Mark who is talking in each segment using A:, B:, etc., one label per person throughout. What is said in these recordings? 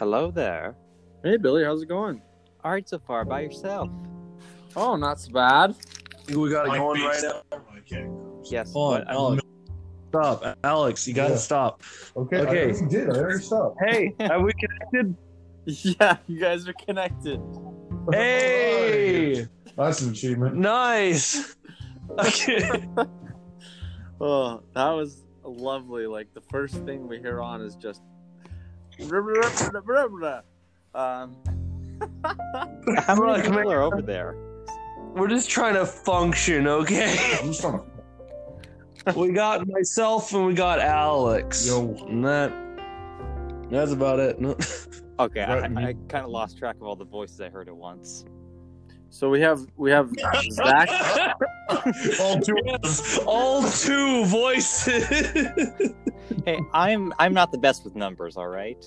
A: Hello there.
B: Hey, Billy, how's it going?
A: All right, so far by yourself.
B: Oh, not so bad.
C: We got it
D: Like
C: going right now.
D: Okay.
A: Yes.
C: Hold on, Alex. Stop, Alex. You gotta
E: Yeah.
C: stop.
E: Okay.
C: Okay.
E: I did. I already stopped.
C: Hey, have we connected?
B: Yeah, you guys are connected.
C: Hey,
E: That's an achievement.
C: nice. Okay.
B: Oh, that was lovely. Like the first thing we hear on is just. Um,
A: How many
C: Look,
A: people
C: man.
A: are over there?
C: We're just trying to function, okay?
E: I'm just trying to.
C: we got myself and we got Alex.
E: Yo.
C: And that. That's about it. No.
A: Okay, I,
E: Right,
A: I kind of lost track of all the voices I heard at once.
B: So we have we have Zach.
E: All two.
C: Yes, all two voices.
A: Hey, I'm I'm not the best with numbers. All right.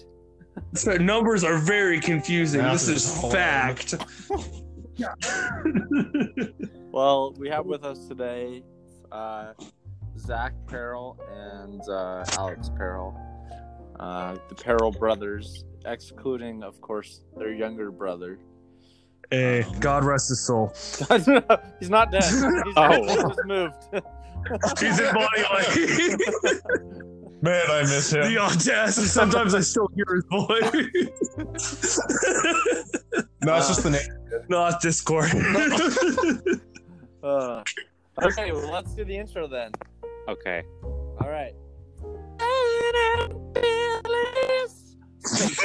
C: So numbers are very confusing.
E: Math
C: this
E: is
C: is fact.
B: Well, we have with us today uh, Zach Peril and uh, Alex Peril, uh, the Peril brothers, excluding, of course, their younger brother.
C: Hey, God rest his soul.
B: He's not dead. He's
A: Oh.
B: he just moved.
C: He's in body like
D: Man, I miss him.
C: the audacity. Sometimes I still hear his voice.
D: No, it's just the name.
C: Not Discord.
B: Uh, okay, well, let's do the intro then.
A: Okay.
B: All right.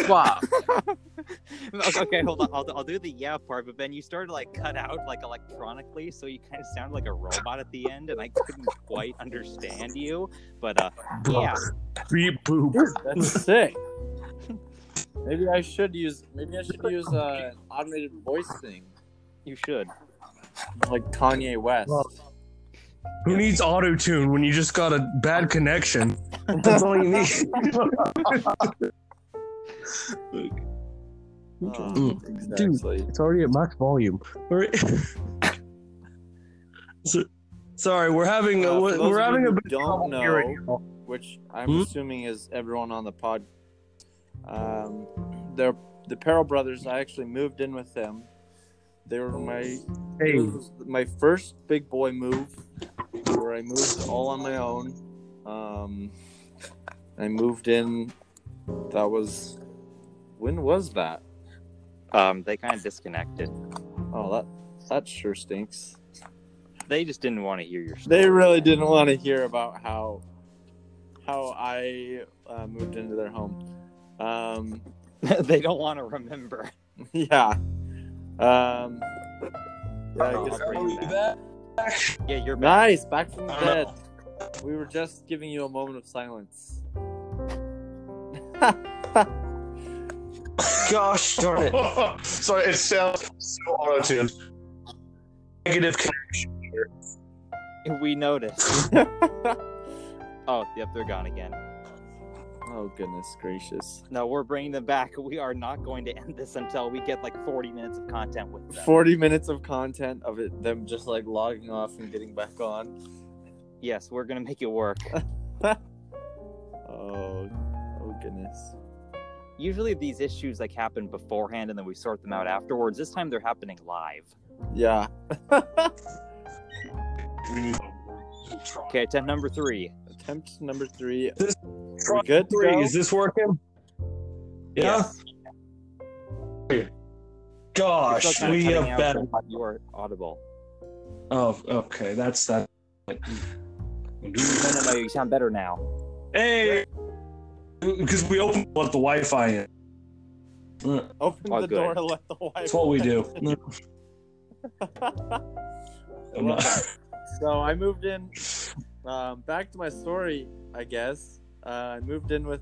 B: Wow.
A: okay, okay, hold on. I'll, I'll do the yeah part, but then you started like cut out like electronically, so you kind of sounded like a robot at the end, and I couldn't quite understand you. But uh, yeah,
C: Beep boop.
B: That's sick. Maybe I should use. Maybe I should use uh, an automated voice thing,
A: you should.
B: like Kanye West.
C: Well, Who needs auto tune when you just got a bad connection? That's all you need. Mm.
B: exactly.
C: It's already at max volume. So- sorry, we're having
B: Uh,
C: a, we're having a bit
B: don't know,
C: you.
B: which I'm
C: Hmm?
B: assuming is everyone on the pod. Um, they're the Peril brothers. I actually moved in with them. They were my
C: Hey,
B: my first big boy move, where I moved all on my own. Um, I moved in. That was when was that?
A: Um, they kind of disconnected.
B: Oh, that that sure stinks.
A: They just didn't want to hear your story.
B: They really didn't want to hear about how how I uh, moved into their home. Um,
A: they don't want to remember.
B: yeah. Um, yeah, I guess
A: Are
C: are
A: you
C: we
A: back?
C: back?
A: Yeah, you're back.
B: Nice, back from the
C: I
B: dead.
C: know.
B: We were just giving you a moment of silence.
C: Gosh darn it!
D: Sorry, it sounds so auto tuned.
C: Negative connection.
A: We noticed. oh, yep, they're gone again.
B: oh goodness gracious!
A: No, we're bringing them back. We are not going to end this until we get like 40 minutes of content with them.
B: Forty minutes of content of it, them just like logging off and getting back on.
A: Yes, we're gonna make it work.
B: Oh, oh goodness.
A: Usually these issues like happen beforehand and then we sort them out afterwards. This time they're happening live.
B: Yeah.
A: Okay, attempt number three.
B: Attempt number three.
C: This-
B: We're good
C: Three.
B: go?
C: Is this working? Yeah.
A: Yes.
C: Gosh, we have
A: out,
C: bad.
A: but You are audible.
C: Oh, okay. That's that.
A: No, no, no. You sound better now.
C: Hey, because we open let the Wi-Fi in.
B: Open
A: Oh,
B: the
A: good.
B: door and let the wife.
C: That's what we do. I'm
B: so I moved in. Um, back to my story, I guess. Uh, I moved in with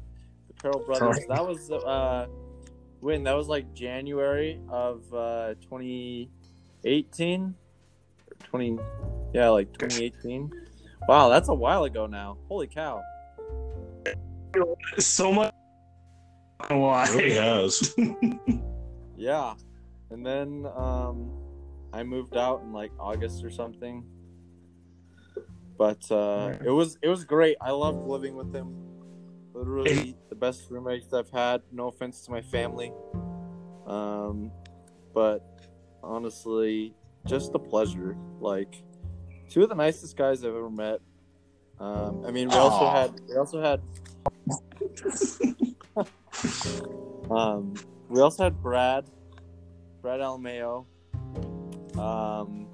B: the Pearl Brothers.
C: Sorry.
B: That was uh, when that was like January of uh, 2018 or 20, yeah, like 2018. Wow, that's a while ago now. Holy cow!
C: So much. Why?
D: really has.
B: Yeah, and then um, I moved out in like August or something. But uh, it was it was great. I loved living with him. Literally the best roommates I've had. No offense to my family. Um, but honestly, just a pleasure. Like two of the nicest guys I've ever met. Um, I mean, we also
D: Aw.
B: had we also had um, we also had Brad, Brad Almeo. Um,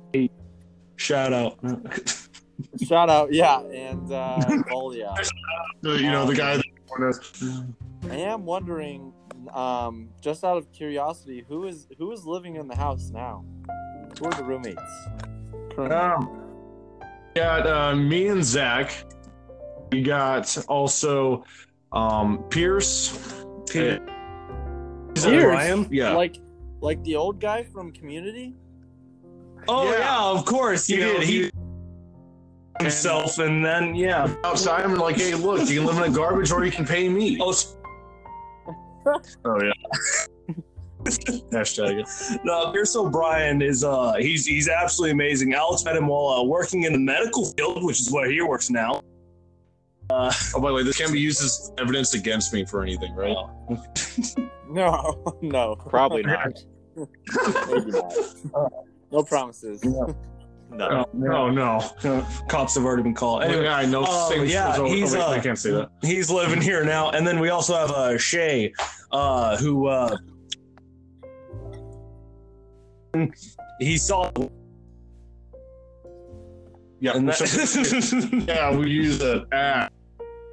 C: Shout out.
B: shout out, yeah, and uh, Volia.
D: You know, the guy that
B: I am wondering, um, just out of curiosity, who is who is living in the house now? Who are the roommates?
D: Um, got uh, me and Zach. We got also um, Pierce.
C: Pierce.
D: Is
B: Pierce?
C: Ryan?
D: Yeah.
B: Like, like the old guy from Community.
C: Oh
D: Yeah.
C: yeah, of course. You
D: He
C: know,
D: did.
C: he
D: He
C: himself, and then yeah.
D: outside and like, hey, look, you can live in a garbage or you can pay me.
C: Oh
D: Oh yeah. Hashtag it.
C: no, Pierce O'Brien is uh he's he's absolutely amazing. Alex met him while uh, working in the medical field, which is where he works now.
D: Oh, by the way, this can't be used as evidence against me for anything, right?
B: No, no,
A: Probably not.
B: maybe not. No promises.
A: No.
D: Oh, no, no.
C: Cops have already been called. Anyway,
D: Anyway, I know. Same
C: yeah,
D: oh,
C: he's,
D: wait,
C: uh,
D: I can't say that.
C: he's living here now, and then we also have uh Shay, uh, who uh he saw
D: Yeah,
C: and
D: so-
C: that,
D: yeah, we used the app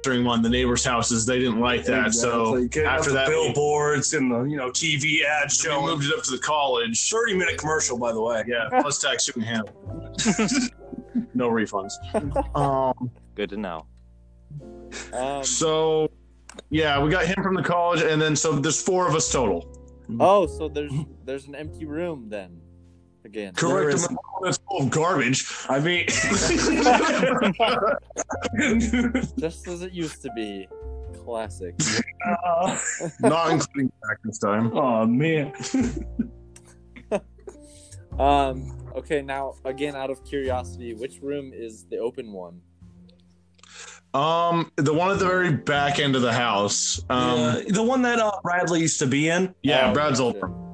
D: during one of the neighbors' houses. They didn't like that, so
C: Exactly.
D: after
C: the
D: that, we,
C: billboards and the you know TV ads
D: we
C: showing.
D: moved it up to the college.
C: Thirty minute commercial, by the way.
D: Yeah, plus tax shouldn't handle. no refunds. Um.
A: Good to know.
B: Um,
D: So, yeah, we got him from the college, and then so there's four of us total.
B: oh, so there's there's an empty room then. Again.
C: There is-
D: Correct. That's full of garbage.
C: I mean,
B: Just as it used to be. Classic.
C: uh,
D: Not including back this time.
C: oh man.
B: Um. Okay. Now, again, out of curiosity, which room is the open one?
D: Um, the one at the very back end of the house. Um,
C: Uh, the one that uh, Bradley used to be in.
D: yeah,
B: Oh,
D: Brad's
B: gotcha.
D: over.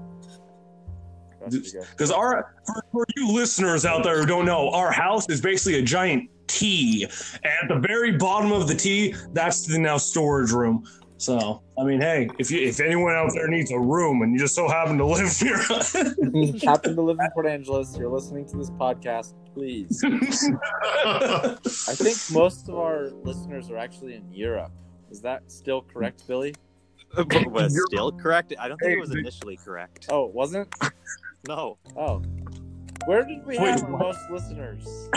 B: Gotcha, gotcha.
C: Because our for, for you listeners out there who don't know, our house is basically a giant T, at the very bottom of the T, that's the now storage room. So, I mean, hey, if you if anyone out there needs a room and you just so happen to live here,
B: happen to live in Port Angeles, you're listening to this podcast, please. I think most of our listeners are actually in Europe. Is that still correct, Billy?
A: But was
D: You're-
A: still correct? I don't think it was initially correct.
B: Oh, it wasn't?
A: No.
B: Oh. Where did we
C: Wait,
B: have our
C: what?
B: most listeners?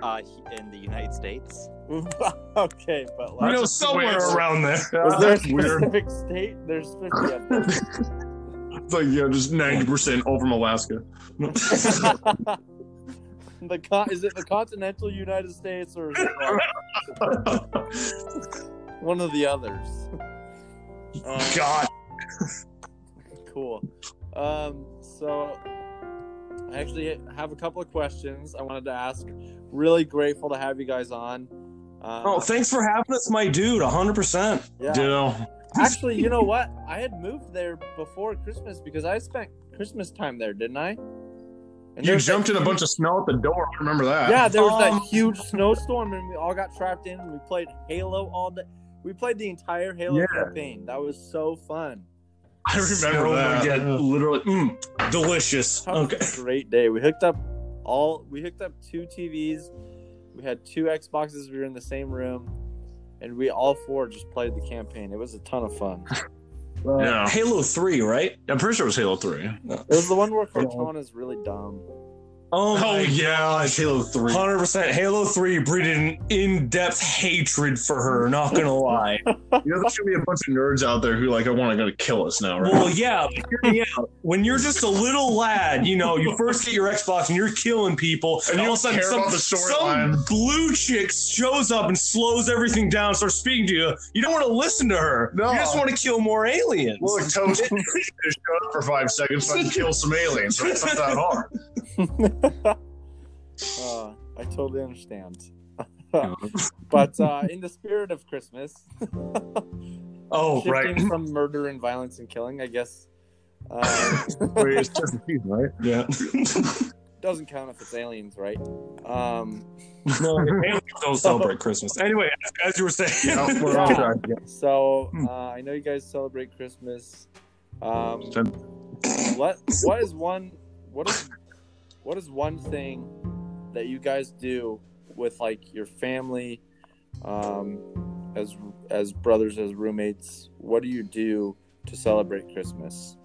A: Uh, in the United States.
B: okay, but
C: you know, somewhere
D: twist.
C: around there.
B: was there a
D: weird.
B: specific state? There's 50 of them.
D: It's like yeah, just ninety percent all from Alaska.
B: the con- is it the continental United States or is it like one of the others? Um,
C: God,
B: cool. Um, so I actually have a couple of questions I wanted to ask. Really grateful to have you guys on. Uh,
C: oh, thanks for having us, my dude. hundred percent.
B: yeah.
D: Ditto.
B: Actually, you know what? I had moved there before Christmas because I spent Christmas time there, didn't I? And
D: You
B: was that
D: jumped in a bunch of snow at the door. I remember that.
B: Yeah, there was
C: Um,
B: that huge snowstorm, and we all got trapped in. And we played Halo all day. We played the entire Halo
D: Yeah.
B: campaign. That was so fun.
D: I remember
C: Oh
D: that.
C: my God, literally, mm, delicious. Okay.
B: great day. We hooked up all. We hooked up two TVs. We had two Xboxes. We were in the same room, and we all four just played the campaign. It was a ton of fun.
D: Yeah.
C: Halo Three, right?
D: I'm pretty sure it was Halo Three.
B: It was the one where Cortana's really dumb.
C: Oh,
D: Oh
C: my
D: yeah, it's Halo Three.
C: Hundred percent. Halo Three breeded an in-depth hatred for her. Not gonna lie.
D: You know, there's gonna be a bunch of nerds out there who like I want to go to kill us now, right?
C: Well, yeah. but hear. When you're just a little lad, you know, you first get your Xbox and you're killing people,
D: And you
C: all of a sudden
D: care
C: some,
D: about the
C: some blue chick shows up and slows everything down, starts speaking to you. You don't want to listen to her.
D: No.
C: You just want to kill more aliens.
D: Look, Toast just showed up for five seconds so I can kill some aliens. So it's not that hard.
B: Uh, I totally understand. but uh, in the spirit of Christmas,
C: Oh, right.
B: from murder and violence and killing, I guess. Uh,
E: Wait, it's Christmas season, right?
C: Yeah.
B: doesn't count if it's aliens, right? Um,
C: no, aliens don't celebrate Christmas. Anyway, as, as you were saying,
E: Yeah, we're
B: Yeah.
E: track. Yeah.
B: so
C: Hmm.
B: uh, I know you guys celebrate Christmas. Um, what what is one what is what is one thing that you guys do with like your family um as as brothers as roommates? What do you do to celebrate christmas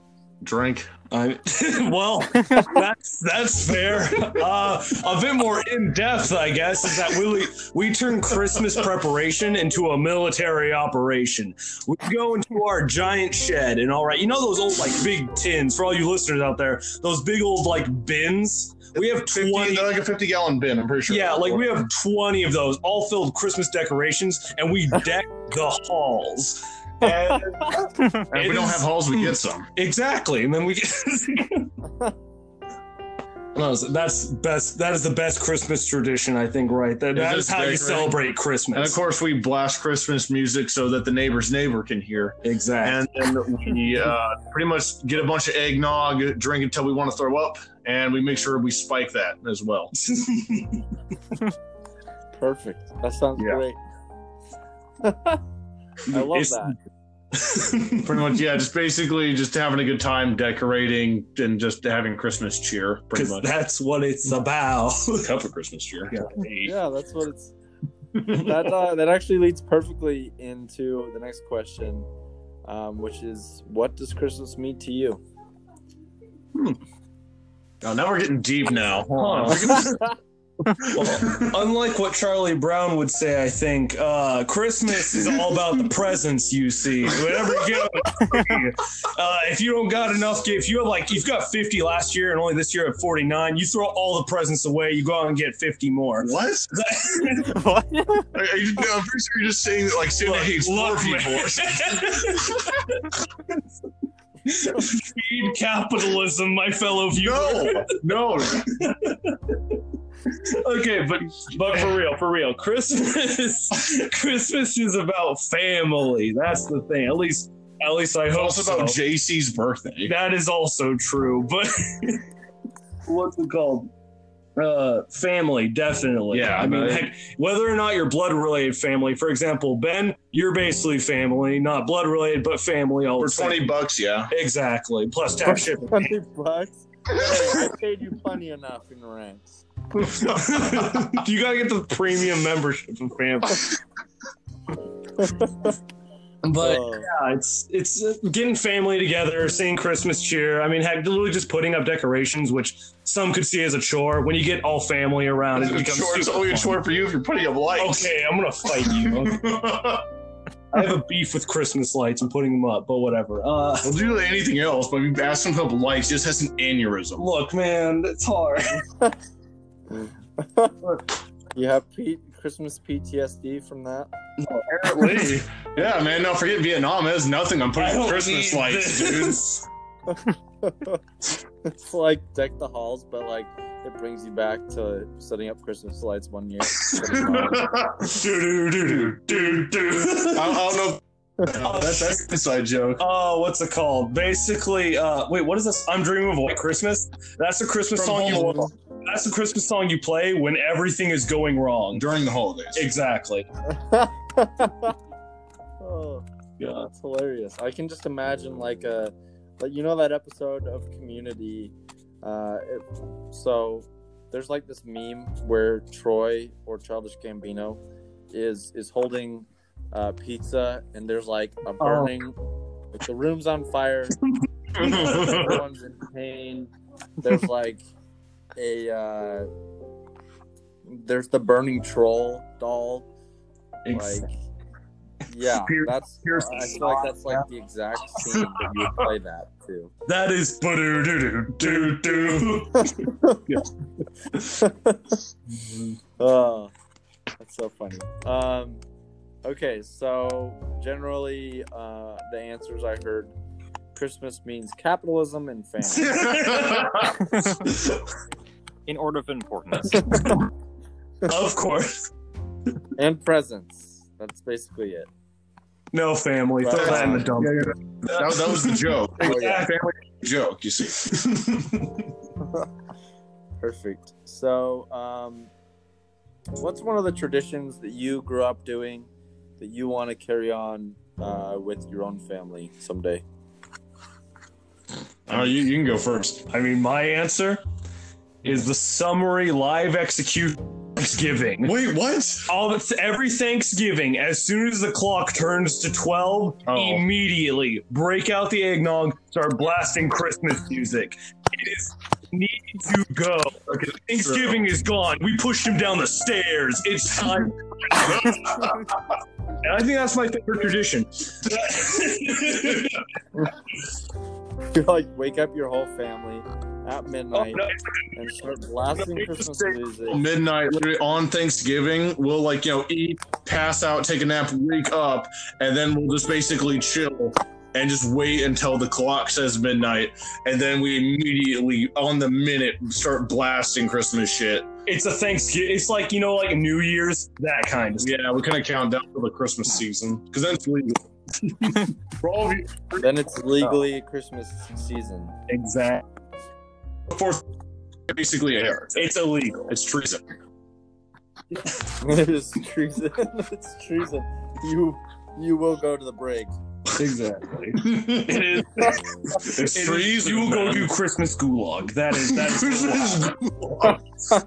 D: Drink.
C: I, well, that's that's fair. Uh, a bit more in depth, I guess, is that we we turn Christmas preparation into a military operation. We go into our giant shed, and all right, you know those old like big tins for all you listeners out there. Those big old like bins. We have
D: 50,
C: twenty.
D: they're like a 50 gallon bin, I'm pretty sure.
C: Yeah, like we have 20 of those, all filled with Christmas decorations, and we deck the halls. And
D: And if we don't have halls, we get some.
C: exactly, and then we. No, that's best. That is the best Christmas tradition, I think. Right, that, that is
D: just
C: how you celebrate Christmas.
D: And of course, we blast Christmas music so that the neighbor's neighbor can hear.
C: exactly.
D: And then we uh, pretty much get a bunch of eggnog, drink until we want to throw up, and we make sure we spike that as well.
B: perfect that sounds
D: Yeah.
B: great i love
C: It's-
B: that
D: Pretty much, yeah, just basically just having a good time, decorating, and just having Christmas cheer. Pretty
C: Because
D: much,
C: that's what it's about.
D: cup of Christmas cheer.
B: yeah that's what it's that uh, that actually leads perfectly into the next question um, which is what does christmas mean to you
D: Oh, now we're getting deep now.
C: Huh. Well, unlike what Charlie Brown would say, I think uh, Christmas is all about the presents you see. Whatever you get, uh, if you don't got enough, if you have like you've got 50 last year and only this year at 49, you throw all the presents away. You go out and get 50 more.
D: What?
A: what?
D: Are you, I'm pretty sure you're just saying that like Santa hates poor
C: Look,
D: people.
C: Feed capitalism, my fellow viewer.
D: No, no.
C: okay, but but for real, for real, Christmas Christmas is about family. That's the thing. At least at least I
D: It's
C: hope
D: also about. JC's birthday.
C: That is also true, but what's it called? Uh, family, definitely.
D: Yeah,
C: I mean, heck, whether or not you're blood related family. For example, Ben, you're basically family, not blood related, but family. All
D: For
C: the same.
D: 20 bucks, yeah.
C: exactly. Plus tax shipping.
B: 20 bucks hey, i paid you plenty enough in rent
C: you gotta get the premium membership in family. But
B: Oh.
C: yeah, it's it's uh, getting family together, seeing Christmas cheer. I mean, heck, literally just putting up decorations, which some could see as a chore. When you get all family around, it
D: It's,
C: becomes
D: short, it's
C: super
D: only a chore for you if you're putting up lights.
C: Okay, I'm gonna fight you. I have a beef with Christmas lights and putting them up, but whatever. Uh,
D: We'll do anything else, but we asked him to put lights. Just has an aneurysm.
C: look, man, it's hard.
B: you have Pete Christmas PTSD from that?
D: Apparently. yeah, man. No, forget Vietnam. There's nothing
C: I'm
D: putting Christmas
C: need
D: lights, dude.
B: it's like deck the halls, but like it brings you back to setting up Christmas lights one year.
D: I,
C: Do do do do do do.
D: I don't know. Oh, that's that's an inside joke.
C: Oh, what's it called? Basically, uh, wait, what is this? I'm dreaming of white Christmas. That's a Christmas
D: From
C: song.
D: Home
C: You,
D: Alone.
C: That's the Christmas song you play when everything is going wrong.
D: during the holidays.
C: Exactly.
B: oh,
C: Yeah.
B: that's hilarious. I can just imagine like a, like you know that episode of Community. Uh, it, so there's like this meme where Troy or Childish Gambino is is holding uh, pizza, and there's like a burning, like the room's on fire, everyone's in pain. There's like a uh, there's the burning troll doll. Like, yeah,
C: Pierce-
B: that's.
C: Pierce
B: I feel like that's like the exact scene that you would play that too.
C: That is do do do do do.
B: Oh, that's so funny. Um, okay, so generally, uh, the answers I heard: Christmas means capitalism and family.
A: In order of importance.
C: Of course.
B: and presents. That's basically it.
C: No family. Throw
B: Right.
C: that in the dump.
D: Yeah, yeah. That, that was the joke.
B: Oh, yeah.
D: Family joke, you see.
B: Perfect. So, um, what's one of the traditions that you grew up doing that you want to carry on uh, with your own family someday?
D: Oh, you, you can go first.
C: I mean, my answer is the summary live execution Thanksgiving.
D: Wait, what?
C: All that's every Thanksgiving, as soon as the clock turns to twelve,
D: Oh.
C: immediately break out the eggnog, start blasting Christmas music. It is need to go.
D: Okay,
C: Thanksgiving is gone. We pushed him down the stairs. It's time. and I think that's my favorite tradition.
B: You like wake up your whole family at
C: Oh,
B: midnight
C: no,
B: and start blasting Christmas music.
D: midnight on Thanksgiving. We'll like you know eat, pass out, take a nap, wake up, and then we'll just basically chill and just wait until the clock says midnight, and then we immediately on the minute start blasting Christmas shit.
C: it's a Thanksgiving. It's like you know, like New Year's, that kind of. stuff.
D: Yeah, we kind of count down to the Christmas season because then it's legal. For all of you,
B: Then it's legally Christmas season.
C: Exactly.
D: for basically a hair.
C: It's illegal.
D: It's treason.
B: it is treason. it's treason. You you will go to the break.
C: Exactly. It is.
D: It's
C: it is-
D: treason.
C: You will go do Christmas gulag. That is that is.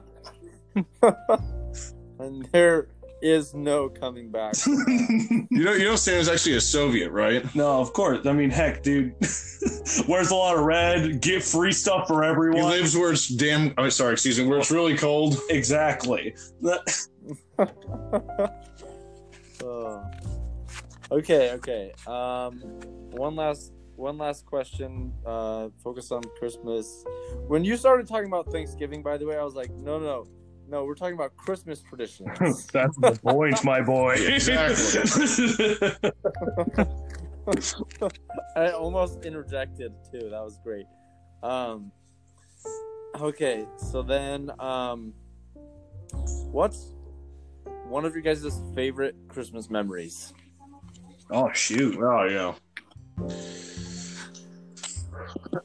B: And there is no coming back.
D: You know, you know, Sam is actually a Soviet, right?
C: no, of course. I mean, heck, dude. Wears a lot of red. Get free stuff for everyone.
D: He lives where it's damn. I'm sorry, excuse me, where it's really cold.
C: exactly. That-
B: Oh. Okay, okay. Um, one last one last question. Uh, focus on Christmas. When you started talking about Thanksgiving, by the way, I was like, no, no, no. We're talking about Christmas traditions.
C: That's the point, my boy.
B: I almost interjected too. That was great. Um, okay, so then, um, what's one of your guys' favorite Christmas memories?
C: Oh shoot.
D: Oh yeah.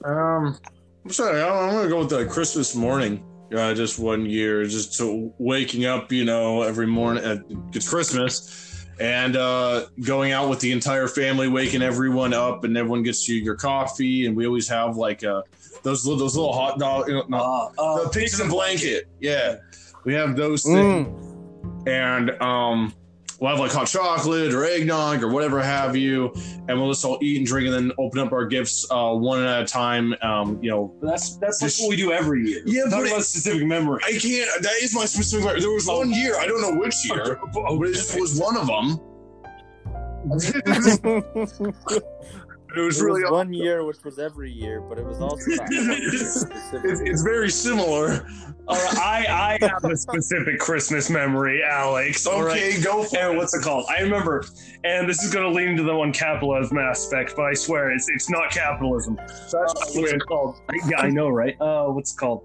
D: Um, I'm sorry. I'm I'm gonna go with the Christmas morning. Uh, just one year, just to waking up, you know, every morning. Uh, it's Christmas, and uh, going out with the entire family, waking everyone up, and everyone gets you your coffee, and we always have like uh, those little those little hot dog, you know, not,
C: Uh, uh,
D: the pigs in a blanket. Yeah, we have those things
B: Mm.
D: and um, we'll have like hot chocolate or eggnog or whatever have you, and we'll just all eat and drink, and then open up our gifts uh, one at a time. Um, you know,
C: That's that's like what we do every year.
D: Yeah,
C: Talk
D: but
C: about
D: it-
C: a specific memory.
D: I can't. That is my specific. memory. There was one year. I don't know which year, but it just was one of them. It was
B: There
D: really.
B: was one year, which was every year, but it was also
D: It's,
B: specific.
D: it's very similar.
C: All right, I I have a specific Christmas memory, Alex. All right.
D: Okay, go for
C: And
D: it.
C: what's it called? I remember, and this is going to lean into the one capitalism aspect, but I swear it's it's not capitalism. So that's not what it's called. Yeah, I know, right? Uh, what's it called?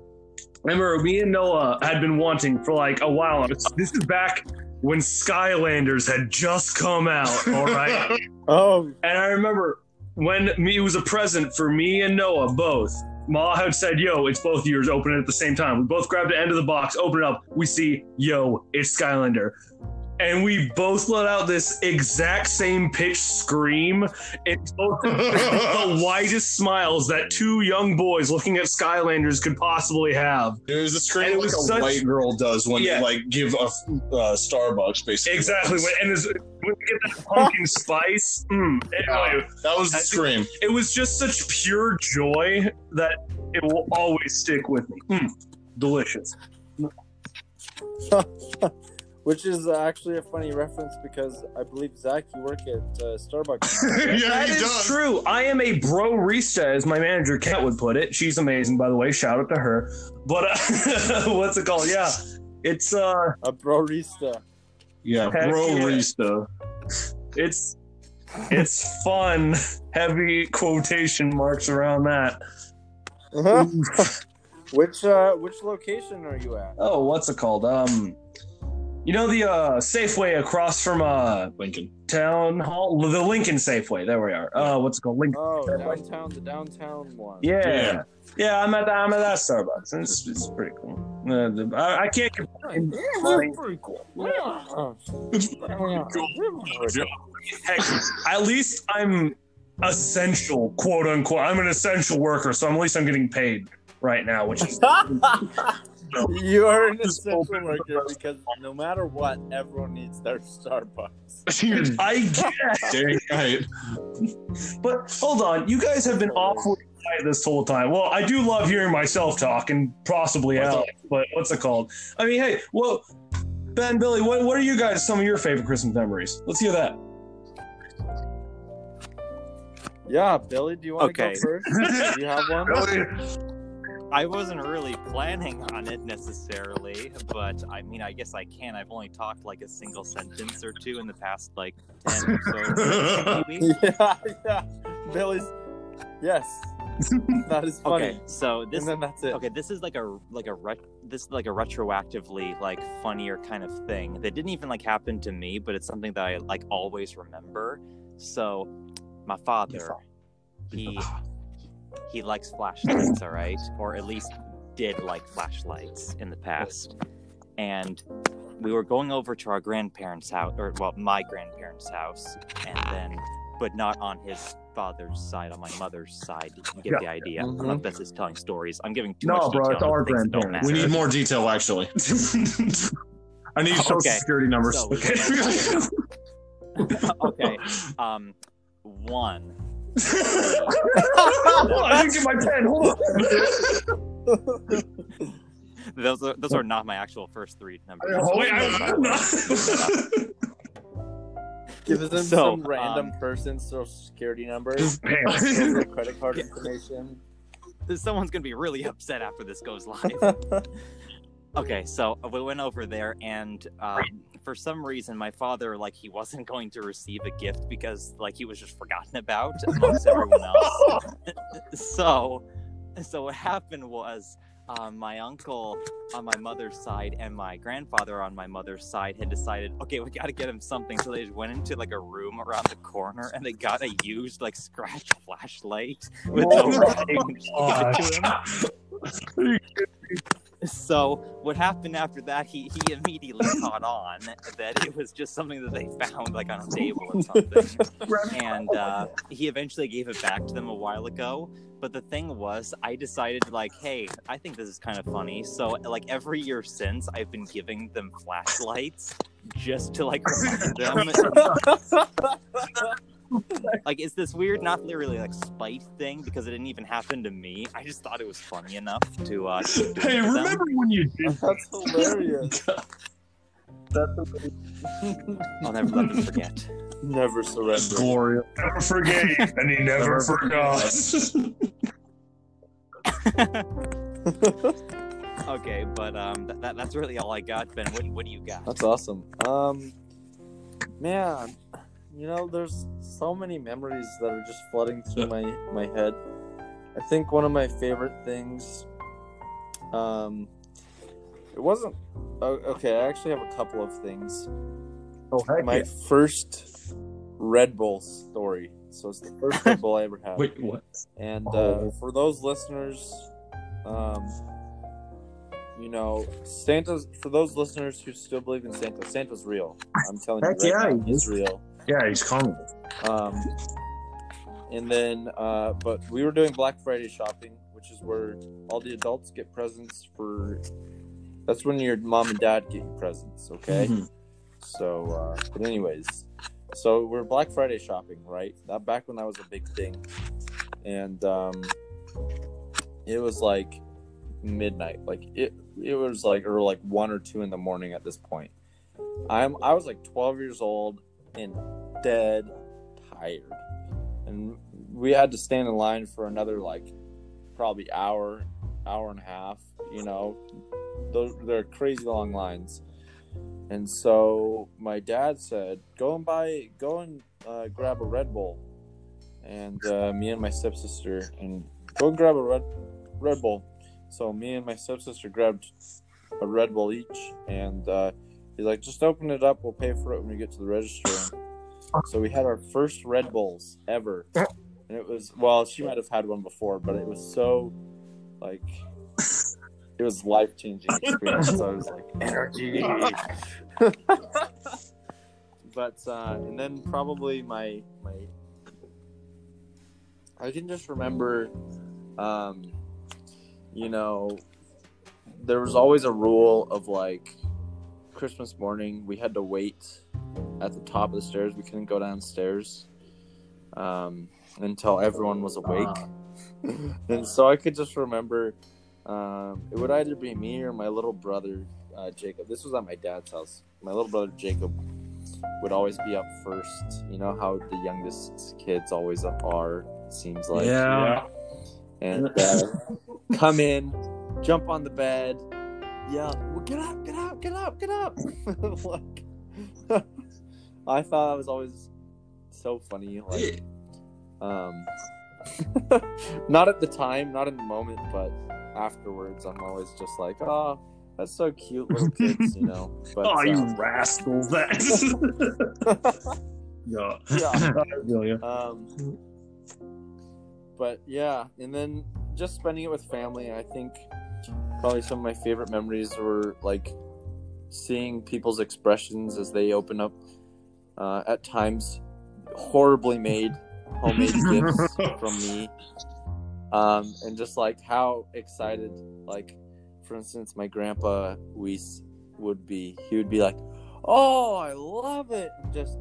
C: Remember, me and Noah had been wanting for like a while. This is back when Skylanders had just come out. All right.
B: Oh,
C: And I remember when me it was a present for me and Noah both. Ma had said, "Yo, it's both yours. Open it at the same time." We both grabbed the end of the box, open it up. We see, "Yo, it's Skylander," and we both let out this exact same pitch scream. and the widest smiles that two young boys looking at Skylanders could possibly have.
D: It was the
C: And
D: scream
C: it
D: like
C: was
D: a
C: such-
D: white girl does when
C: Yeah.
D: they like give a uh, Starbucks, basically.
C: Exactly. When, and there's- when we get that pumpkin spice. Mm, anyway,
D: That was the
C: I think-
D: scream.
C: it was just such pure joy that it will always stick with me. Mm, delicious.
B: which is actually a funny reference because I believe Zach, you work at uh, Starbucks.
D: yeah,
C: That
D: he
C: is
D: does.
C: true. I am a bro rista, as my manager Kent would put it. She's amazing, by the way. Shout out to her. But uh, what's it called? Yeah, it's uh,
B: a brorista.
D: Yeah,
C: Heck
D: bro
C: yeah.
D: Rista.
C: it's it's fun. Heavy quotation marks around that.
B: which uh, which location are you at?
C: Oh, what's it called? Um, You know the uh, Safeway across from uh,
D: Lincoln.
C: Town Hall, the Lincoln Safeway. There we are. Uh, what's it called? Lincoln.
B: Oh, downtown, the downtown one.
C: Yeah.
D: Yeah.
C: yeah, I'm at that. I'm at that Starbucks. It's, it's pretty cool. Uh, the- I, I can't complain.
B: pretty cool. Oh,
C: Heck, at least I'm essential, quote unquote. I'm an essential worker, so at least I'm getting paid right now, which is
B: you are an essential worker because no matter what, everyone needs their Starbucks.
C: I guess.
D: Dang right.
C: But hold on, you guys have been awfully quiet this whole time. Well, I do love hearing myself talk and possibly
D: What's?
C: Alex, but what's it called? I mean, hey, well, Ben, Billy, what, what are you guys some of your favorite Christmas memories? Let's hear that.
B: Yeah, Billy, do you want to
A: Okay.
B: go first? Do you have one?
A: I wasn't really planning on it necessarily, but I mean, I guess I can. I've only talked like a single sentence or two in the past like 10 or so maybe.
B: yeah, yeah. Billy's. Yes. That is funny.
A: Okay, so this
B: and then that's it.
A: okay, this is like a like a ret- this is like a retroactively like funnier kind of thing that didn't even like happen to me, but it's something that I like always remember. So, my father, he he likes flashlights, all right, or at least did like flashlights in the past, and we were going over to our grandparents' house, or well, my grandparents' house, and then, but not on his father's side, on my mother's side. You get
C: Yeah.
A: the idea.
B: Mhm.
A: Unless this is telling stories. I'm giving too
C: No,
A: much
C: bro,
A: detail
C: it's our
A: things that don't
C: grandparents.
D: We need more detail, actually.
C: I need social
A: Okay.
C: security numbers.
A: So-
C: okay.
A: okay. Um, one.
C: I didn't get my pen. Hold on.
A: Those are those are not my actual first three numbers.
C: Oh, wait, I,
B: Give them
A: So,
B: some random
A: um,
B: person's social security number,
C: Pants.
B: their credit card information.
A: Someone's gonna be really upset after this goes live. Okay, so we went over there, and um, for some reason, my father like he wasn't going to receive a gift because like he was just forgotten about amongst everyone else. so, so what happened was. Um, my uncle on my mother's side and my grandfather on my mother's side had decided, okay, we got to get him something. So they just went into like a room around the corner and they got a used like scratch flashlight with no writing and gave it to him. So what happened after that? He he immediately caught on that it was just something that they found like on a table or something, and uh, he eventually gave it back to them a while ago. But the thing was, I decided like, hey, I think this is kind of funny. So like every year since, I've been giving them flashlights just to like remind them. like it's this weird, not really like spite thing because it didn't even happen to me. I just thought it was funny enough to uh, keep doing
C: Hey,
A: it to them.
C: remember when you did
B: That's hilarious. That's hilarious.
A: I'll never let them forget.
B: Never surrender.
D: Gloria.
C: never forgave and he never forgot?
A: okay, but um, that, that, that's really all I got. Ben, what, what do you got?
B: That's awesome. Um, man, you know, there's so many memories that are just flooding through my my head. I think one of my favorite things, um, it wasn't. Okay, I actually have a couple of things.
C: Oh, heck
B: My first Red Bull story. So it's the first Red Bull I ever had.
D: Wait, what?
B: And uh,
C: Oh.
B: for those listeners, um, you know, Santa's for those listeners who still believe in Santa, Santa's real. I'm telling
C: Heck
B: you right
C: yeah,
B: now,
C: he
B: he's
C: is.
B: real.
C: Yeah, he's coming.
B: Um, and then, uh, but we were doing Black Friday shopping, which is where all the adults get presents for. That's when your mom and dad get you presents, okay?
C: Mm-hmm.
B: So, uh, but anyways, so we're Black Friday shopping, right? That back when that was a big thing, and um, it was like midnight, like it. It was like or like one or two in the morning at this point. I'm I was like 12 years old and dead tired, and we had to stand in line for another like probably hour, hour and a half. You know, those they're crazy long lines. And so my dad said, "Go and buy, go and uh, grab a Red Bull." And uh, me and my stepsister, and go and grab a Red Red Bull. So me and my stepsister grabbed a Red Bull each, and uh, He's like, just open it up. We'll pay for it when we get to the register. So we had our first Red Bulls ever, and it was well, she might have had one before, but it was so like it was life changing experience. so I was like energy. but uh, and then probably my my I can just remember, um, you know, there was always a rule of like Christmas morning we had to wait at the top of the stairs. We couldn't go downstairs um, until everyone was awake. and so I could just remember um, it would either be me or my little brother uh, Jacob. This was at my dad's house. My little brother Jacob would always be up first. You know how the youngest kids always are. It seems like
C: yeah.
B: and uh, come in, jump on the bed, yell, well, "Get up! Get up! Get up! Get up!" like, I thought I was always so funny. Like, um, not at the time, not in the moment, but afterwards, I'm always just like, "Oh, that's so cute, little kids," you know. But
C: oh, you
B: um,
C: rascals! That. yeah.
B: Yeah.
C: I feel ya.
B: um, but yeah, and then just spending it with family. I think probably some of my favorite memories were like seeing people's expressions as they open up uh, at times. Horribly made homemade gifts from me. Um, and just like how excited like for instance my grandpa Weiss would be. He would be like oh i love it! And just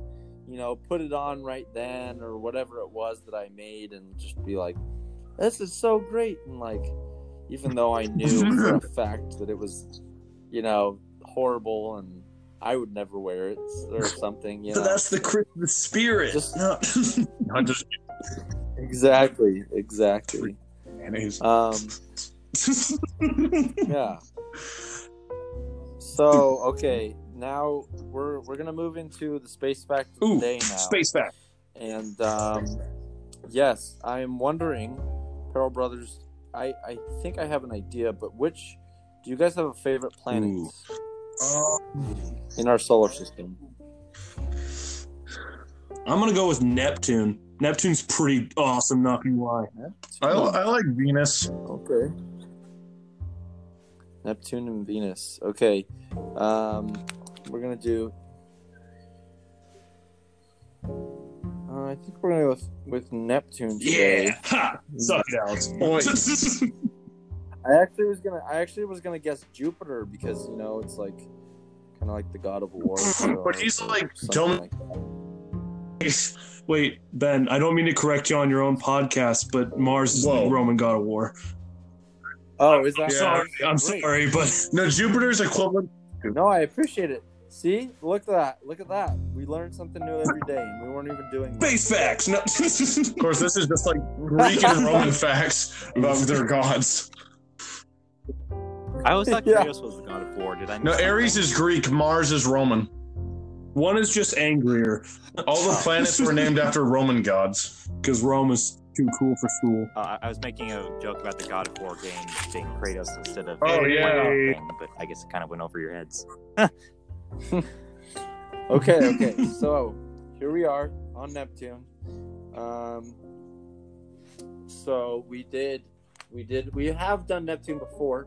B: you know put it on right then or whatever it was that i made and just be like this is so great! And like even though I knew for a fact that it was, you know, horrible and I would never wear it or something, you know.
C: That's the Christmas spirit.
B: Just-
C: No.
D: Just
B: exactly, exactly. Um, yeah. So okay, now we're we're gonna move into the space fact of
C: Ooh,
B: the day now.
C: Space fact.
B: And um, yes, I am wondering, Peril Brothers. I I think I have an idea, but which do you guys have a favorite planet
C: Ooh.
B: in our solar system?
C: I'm gonna go with Neptune. Neptune's pretty awesome, not gonna lie.
D: I, I like Venus.
B: Okay. Neptune and Venus. Okay. Um, we're gonna do. Uh, I think we're gonna go with, with Neptune today.
C: Yeah, ha! suck it, Alex.
D: Oi.
B: I actually was gonna. I actually was gonna guess Jupiter because you know it's like kind of like the god of war. so-
D: But he's like,
B: something
D: don't-
B: like.
C: Wait, Ben, I don't mean to correct you on your own podcast, but Mars is
D: Whoa.
C: the Roman god of war.
B: Oh, is
C: I'm
B: that?
D: Yeah.
C: sorry, I'm
B: Great.
C: sorry, but
D: No, Jupiter's equivalent.
B: No, I appreciate it. See, look at that. Look at that. We learn something new every day, and we weren't even doing. much.
C: space facts. No.
D: Of course, this is just like Greek and Roman facts about their gods.
A: I always thought
B: Yeah.
A: Kratos was the god of war. Did I?
D: No,
A: miss
D: Ares is Greek, Mars is Roman.
C: One is just angrier
D: All the planets were named after Roman gods.
C: because Rome is too cool for school.
A: Uh, I was making a joke about the God of War game being Kratos instead of
D: Oh, yeah.
A: one thing, but I guess it kind of went over your heads.
B: Okay, okay. so here we are on Neptune. Um, so we did, we did, we have done Neptune before.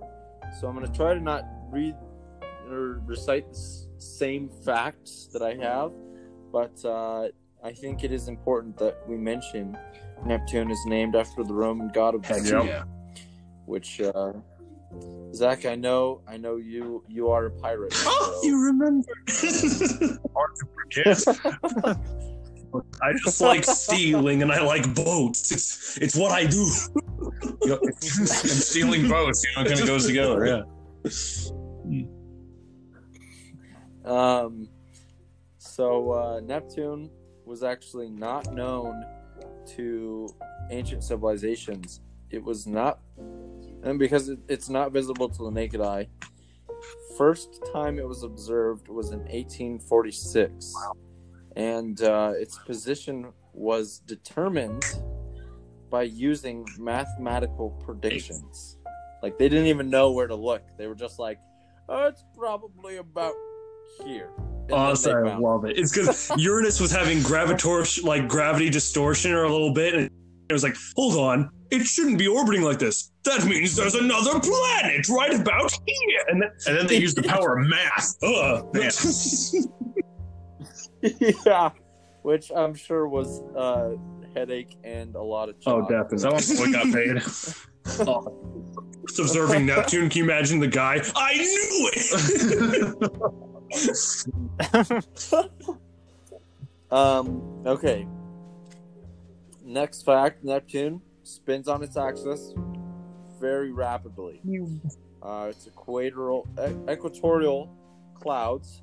B: So I'm gonna try to not read or recite the same facts that I have, but uh, I think it is important that we mention Neptune is named after the Roman god of sea,
C: Yeah.
B: which uh, Zach, I know, I know you you are a pirate.
C: Oh,
B: so-
C: you remember?
D: Yes.
C: I just like stealing and I like boats. It's it's what I do.
D: and stealing boats, you know, kind of goes together. Yeah.
B: Um, so uh, Neptune was actually not known to ancient civilizations. It was not, and because it, it's not visible to the naked eye. First time it was observed was in 1846, and uh, its position was determined by using mathematical predictions. Like they didn't even know where to look. They were just like, "Oh, it's probably about here.
C: Honestly, I love it. It's because Uranus was having gravitor like gravity distortion or a little bit, and it was like, hold on, it shouldn't be orbiting like this. That means there's another planet right about here. And then,
D: And then they use the power of math.
C: uh, man.
B: yeah, which I'm sure was uh, headache and a lot of.
C: oh,
B: job.
C: definitely.
D: Someone got paid.
C: Observing Neptune, can you imagine the guy? I knew it.
B: Um. Okay. Next fact: Neptune spins on its axis very rapidly. Uh, its equatorial e- equatorial clouds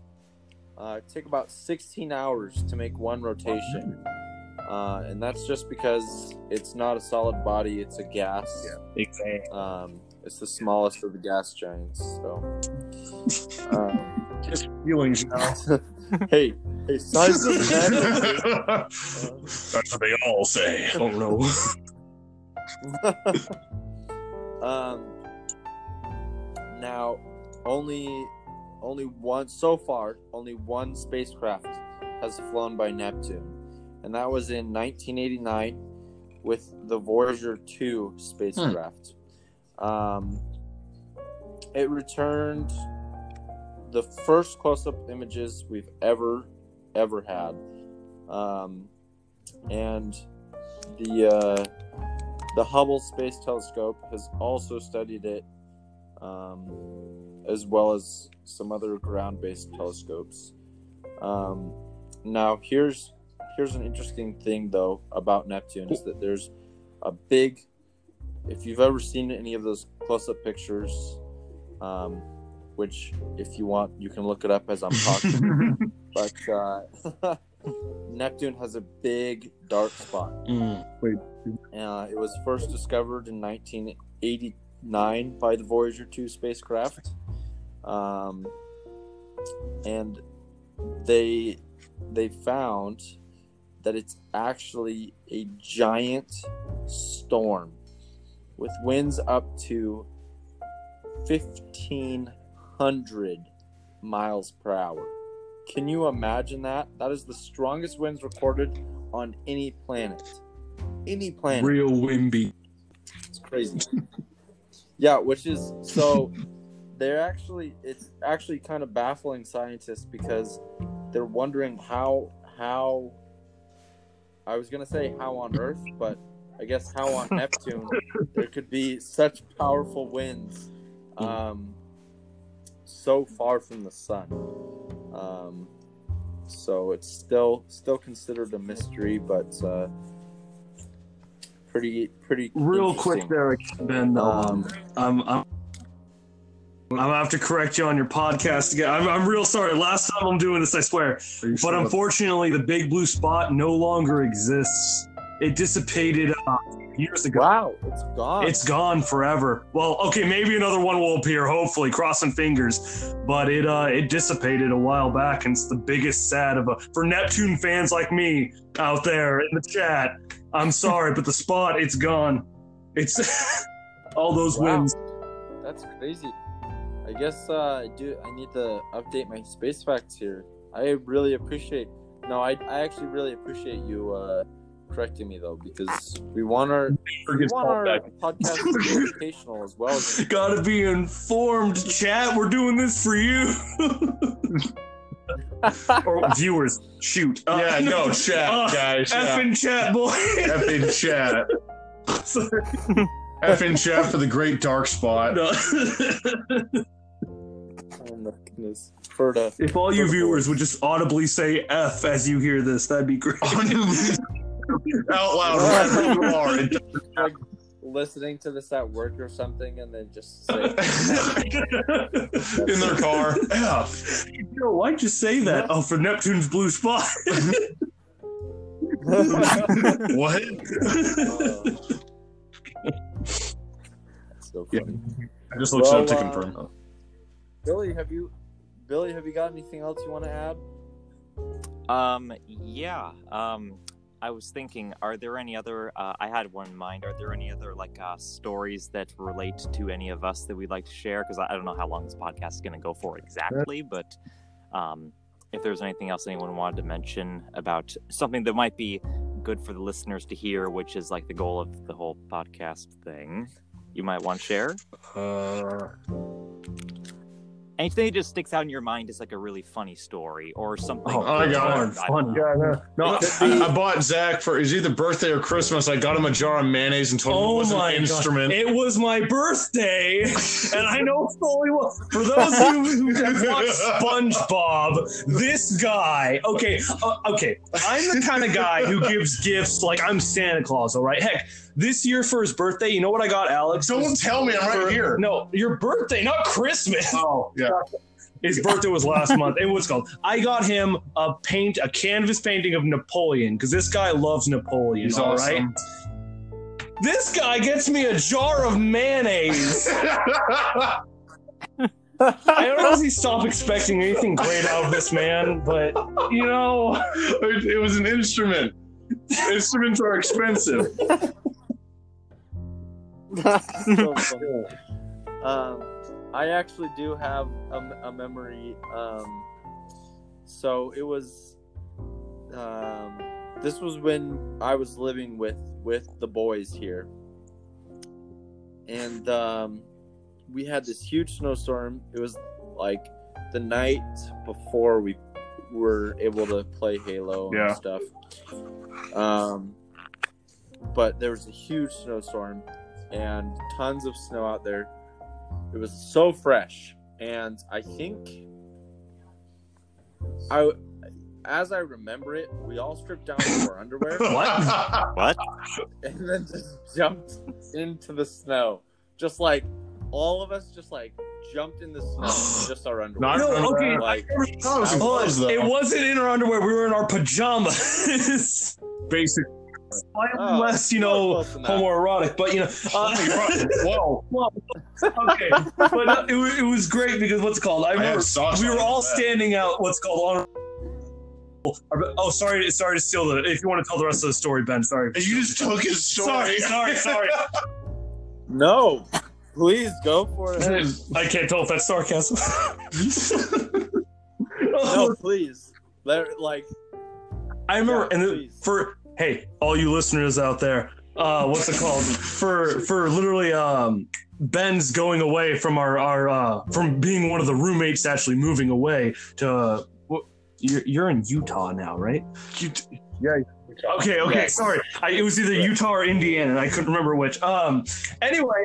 B: uh, take about 16 hours to make one rotation, uh, and that's just because it's not a solid body; it's a gas.
C: Yeah, exactly.
B: Um, it's the smallest of the gas giants. So, um,
C: Just feelings, now.
B: hey, hey, size doesn't matter.
D: That's what they all say.
C: Oh no.
B: Um, now, only only one so far, only one spacecraft has flown by Neptune, and that was in 1989 with the Voyager 2 spacecraft. Um, it returned the first close-up images we've ever ever had, um, and the uh, the Hubble Space Telescope has also studied it, um, as well as some other ground-based telescopes. Um, now, here's here's an interesting thing though about Neptune is that there's a big. If you've ever seen any of those close-up pictures, um, which if you want you can look it up as I'm talking, but uh, Neptune has a big dark spot.
C: Mm.
B: Uh, it was first discovered in 1989 by the Voyager 2 spacecraft. Um, and they they found that it's actually a giant storm with winds up to 1500 miles per hour. Can you imagine that? That is the strongest winds recorded on any planet. Any planet.
C: Real Wimby.
B: It's crazy. yeah, which is so they're actually it's actually kind of baffling scientists because they're wondering how how I was gonna say how on Earth, but I guess how on Neptune there could be such powerful winds um, so far from the sun. Um, so it's still still considered a mystery, but uh, pretty pretty
C: Real quick there, Ben. Um,
B: Um,
C: I'm, I'm, I'm gonna have to correct you on your podcast again. I'm, I'm real sorry. Last time I'm doing this, I swear. But unfortunately, the big blue spot no longer exists. It dissipated uh, years ago.
B: Wow, it's gone.
C: It's gone forever. Well, okay, maybe another one will appear. Hopefully, crossing fingers. But it uh, it dissipated a while back, and it's the biggest sad of a for Neptune fans like me out there in the chat. I'm sorry, but the spot it's gone. It's all those
B: Wow.
C: winds.
B: That's crazy. I guess uh, I do. I need to update my space facts here. I really appreciate. No, I, I actually really appreciate you uh, correcting me though, because we want our we want our podcast to be educational as well as
C: Gotta be informed, chat. We're doing this for you. or viewers, shoot. Uh,
D: yeah, no, chat,
C: uh,
D: guys. Yeah.
C: Effing chat, boy.
D: Effing chat.
C: Sorry.
D: Effing chat for the great dark spot.
C: No.
B: oh my goodness. For the
C: if all you viewers would just audibly say F as you hear this, that'd be great.
D: Out loud, wherever you are. It
B: like listening to this at work or something, and then just say,
D: in their car. F.
C: Yo, why'd you say that? Oh, for Neptune's blue spot.
D: What?
B: That's so
D: Yeah. I just looked it up to
B: uh,
D: confirm.
B: Billy, have you, Billy, have you got anything else you want to add?
A: Um, yeah. Um, I was thinking, are there any other? Uh, I had one in mind. Are there any other like uh, stories that relate to any of us that we'd like to share? Because I, I don't know how long this podcast is going to go for exactly, but um, if there's anything else anyone wanted to mention about something that might be good for the listeners to hear, which is like the goal of the whole podcast thing, you might want to share.
C: Uh,
A: Anything that just sticks out in your mind is like a really funny story or something.
C: oh,
D: I got
C: darn,
A: I
C: funny.
E: Yeah, no.
D: No, I, I bought Zach for his either birthday or Christmas. I got him a jar of mayonnaise and told him it
C: Oh
D: was
C: my
D: an instrument.
C: God. It was my birthday, and I know fully well. For those of you who have watched SpongeBob, this guy, okay, uh, okay, I'm the kind of guy who gives gifts like I'm Santa Claus, all right? Heck, this year for his birthday, you know what I got Alex?
D: Don't tell me I'm right
C: For-
D: here.
C: No, your birthday, not Christmas.
D: Oh, yeah.
C: His birthday was last month. And what's it called? I got him a paint, a canvas painting of Napoleon because this guy loves Napoleon.
D: He's
C: all right.
D: awesome.
C: This guy gets me a jar of mayonnaise. I don't honestly stop expecting anything great out of this man, but you know,
D: it, it was an instrument. Instruments are expensive.
B: so funny. Um, I actually do have a, a memory. Um, so it was. Um, this was when I was living with with the boys here, and um, we had this huge snowstorm. It was like the night before we were able to play Halo and
D: Yeah.
B: stuff. Um, but there was a huge snowstorm and tons of snow out there. It was so fresh, and I think I, as I remember it, we all stripped down to our underwear
A: What? What?
B: And then just jumped into the snow, just like all of us, just like jumped in the snow, in just our underwear.
D: Not
C: No, okay.
B: like
D: it was
C: Hold on.
D: clothes, though.
C: it wasn't in our underwear. We were in our pajamas.
D: basic.
C: Slightly
B: Oh,
C: less, you know, homoerotic, but you know. Uh,
D: Whoa.
C: well, okay, but uh, it, wa- it was great because what's called? I
D: I
C: remember
D: had socks
C: we were all
D: that.
C: standing out. What's called on. Oh, sorry, sorry to steal the. If you want to tell the rest of the story, Ben, sorry.
D: You just took his story.
C: Sorry, sorry, sorry.
B: no, please go for it.
C: I can't tell if that's sarcasm.
B: No, please. Let like
C: I remember,
B: Yeah,
C: and then
B: please.
C: for hey, all you listeners out there, uh, what's it called? for for literally, um, Ben's going away from our our uh, from being one of the roommates actually moving away to. Uh, you're, you're in Utah now, right?
D: You t-
C: Okay, okay,
D: Yes.
C: sorry. I, it was either Utah or Indiana, and I couldn't remember which. Um, anyway,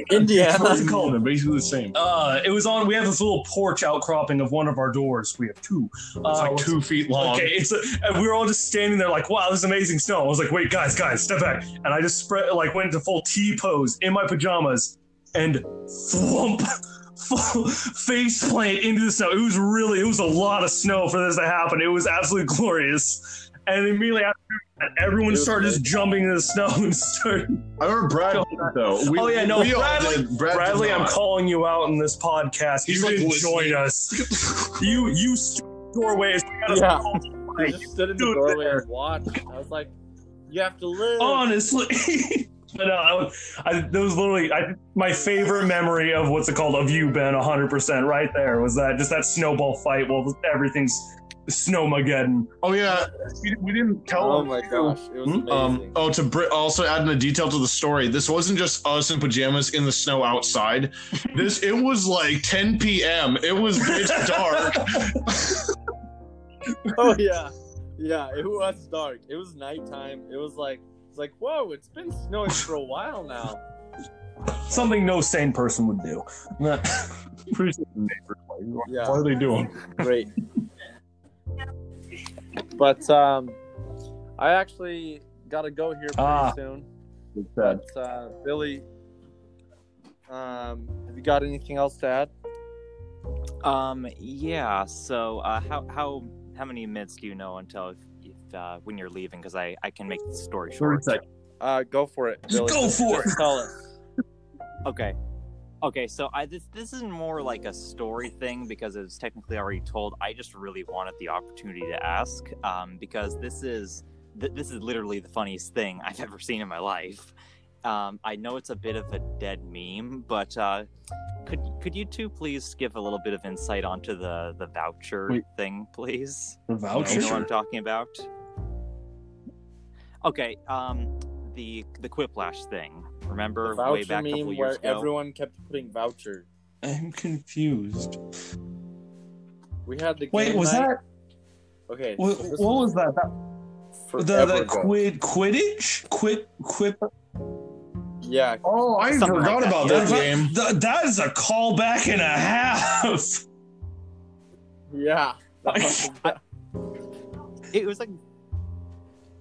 B: Indiana.
C: What's it called?
D: They're basically the same.
C: uh, it was on. We have this little porch outcropping of one of our doors. We have two.
D: It's
C: Uh,
D: like
C: what's-
D: two feet long.
C: Okay, it's a, and we were all just standing there like, wow, this is amazing snow. I was like, wait, guys, guys, step back. And I just spread, like, went into full T pose in my pajamas and flump, full face plant into the snow. It was really, it was a lot of snow for this to happen. It was absolutely glorious. And immediately after that, everyone started just jumping in the snow and started.
D: I remember Brad though. We-
C: Oh, yeah, no,
D: we
C: Bradley-
D: did. Brad did
C: Bradley, I'm calling you out in this podcast.
D: He's
C: you
D: like
C: didn't
D: listening.
C: join us. You, you stood in doorways.
B: Yeah. I
C: Like,
B: just stood in the
C: Dude,
B: doorway
C: there.
B: and watched. I was like, "You have to live."
C: honestly. But no, I, was- I, that was literally I, my favorite memory of what's it called of you, Ben. 100 percent right there was that just that snowball fight while everything's snowmageddon.
D: Oh yeah, we, we didn't tell
B: Oh
D: him.
B: my gosh, it was
C: Hmm?
B: amazing.
D: Um, oh, to br- also add in a detail to the story, this wasn't just us in pajamas in the snow outside. This it was like 10 p.m. It was pitch dark.
B: oh yeah, yeah. It was dark. It was nighttime. It was like it's like whoa. It's been snowing for a while now.
C: Something no sane person would do.
E: Appreciate the neighbors.
B: Yeah.
E: What are they doing?
B: Great. But um, I actually got to go here pretty
C: Ah.
B: soon. But uh, Billy, um, have you got anything else to add?
A: Um, yeah. So, uh, how how how many minutes do you know until if, if uh, when you're leaving? Because I I can make the story short.
E: seconds.
B: Uh, go for it.
C: Just
B: Billy.
C: go for
B: Just Tell us.
A: Okay. Okay, so I this this is more like a story thing because it was technically already told. I just really wanted the opportunity to ask, um, because this is th- this is literally the funniest thing I've ever seen in my life, Um, I know it's a bit of a dead meme, but uh, could could you two please give a little bit of insight onto the the voucher
C: Wait.
A: thing, please?
C: The
A: You
C: voucher.
A: know what I'm talking about? Okay, um, the the Quiplash thing. Remember
B: The
A: way
B: voucher
A: back a couple
B: meme
A: years
B: where
A: ago?
B: everyone kept putting voucher.
C: I'm confused.
B: We had the
C: Wait,
B: game
C: was
B: night-
C: that
B: okay?
C: what,
B: this
C: what was that? that the
B: forever
C: the
B: ago.
C: quid Quidditch quit quip.
B: Yeah,
D: Oh, I
A: Something like
D: forgot
A: that,
D: about
A: yeah.
D: that game.
C: Th- that is a callback and a half.
B: yeah. That
C: I-
A: It was like.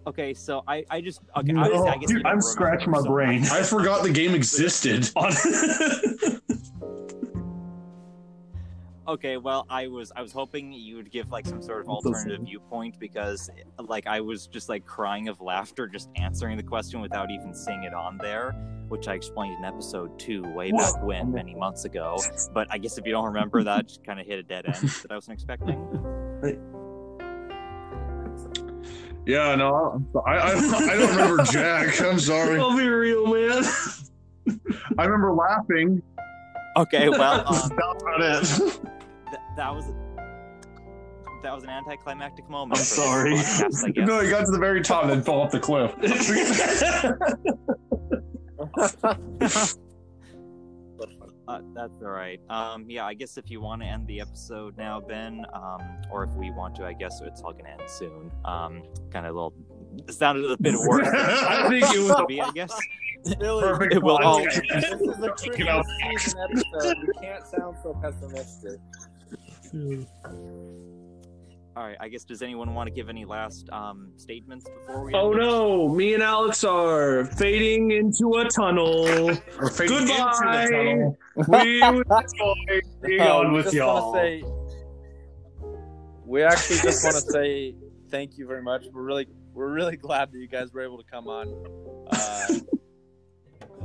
A: Okay, so I I just okay.
C: No,
A: obviously, I guess
C: dude, I'm scratching my
A: so
C: brain.
D: I forgot the game existed.
A: Okay, well, I was I was hoping you would give like some sort of alternative viewpoint because like I was just like crying of laughter just answering the question without even seeing it on there, which I explained in episode two way back when many months ago. But I guess if you don't remember that, just kind of hit a dead end that I wasn't expecting.
D: Yeah, no, I, I, I don't remember Jack. I'm sorry.
C: I'll be real, man.
D: I remember laughing.
A: Okay, well, um,
D: That's about it.
A: th- that was that was an anticlimactic moment.
C: I'm sorry.
A: podcast,
D: No, he got to the very top and then fell off the cliff.
A: Uh, that's all right. Um, yeah, I guess if you want to end the episode now, Ben, um, or if we want to, I guess it's all gonna end soon. Um, kind of a little. It sounded a bit worse.
C: I think it was
A: to be, I guess.
B: Billy,
C: perfect.
A: It will all-
C: podcast.
B: this is a
D: Fucking
B: season episode. We can't sound so pessimistic.
A: All right. I guess does anyone want to give any last um, statements before we?
C: Oh
A: end it?
C: no, me and Alex are fading into a tunnel.
D: We're fading into
C: Goodbye.
D: the tunnel.
C: we will enjoy being
B: Um,
C: on with y'all.
B: say, we actually just want to say thank you very much. We're really we're really glad that you guys were able to come on. Uh,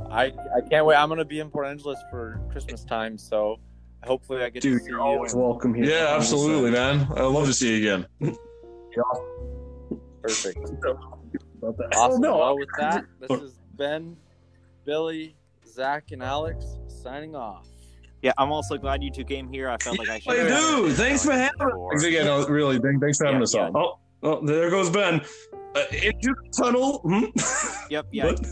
B: I I can't wait. I'm gonna be in Port Angeles for Christmas time, so hopefully I get
C: Dude,
B: to see
C: you're
B: you.
C: always welcome here.
D: Yeah, absolutely, man. I'd love to see you again.
B: Perfect. Awesome.
C: Oh, no.
B: Well, with that, this is Ben, Billy, Zach, and Alex signing off.
A: Yeah, I'm also glad you two came here. I felt like I should.
C: Hey, dude, thanks for having us.
D: Again. No, really, thanks for having
A: Yeah,
D: us
A: yeah.
D: on.
C: Oh, oh, there goes Ben. Uh, into the tunnel. Hmm?
A: Yep. Yeah.
C: But-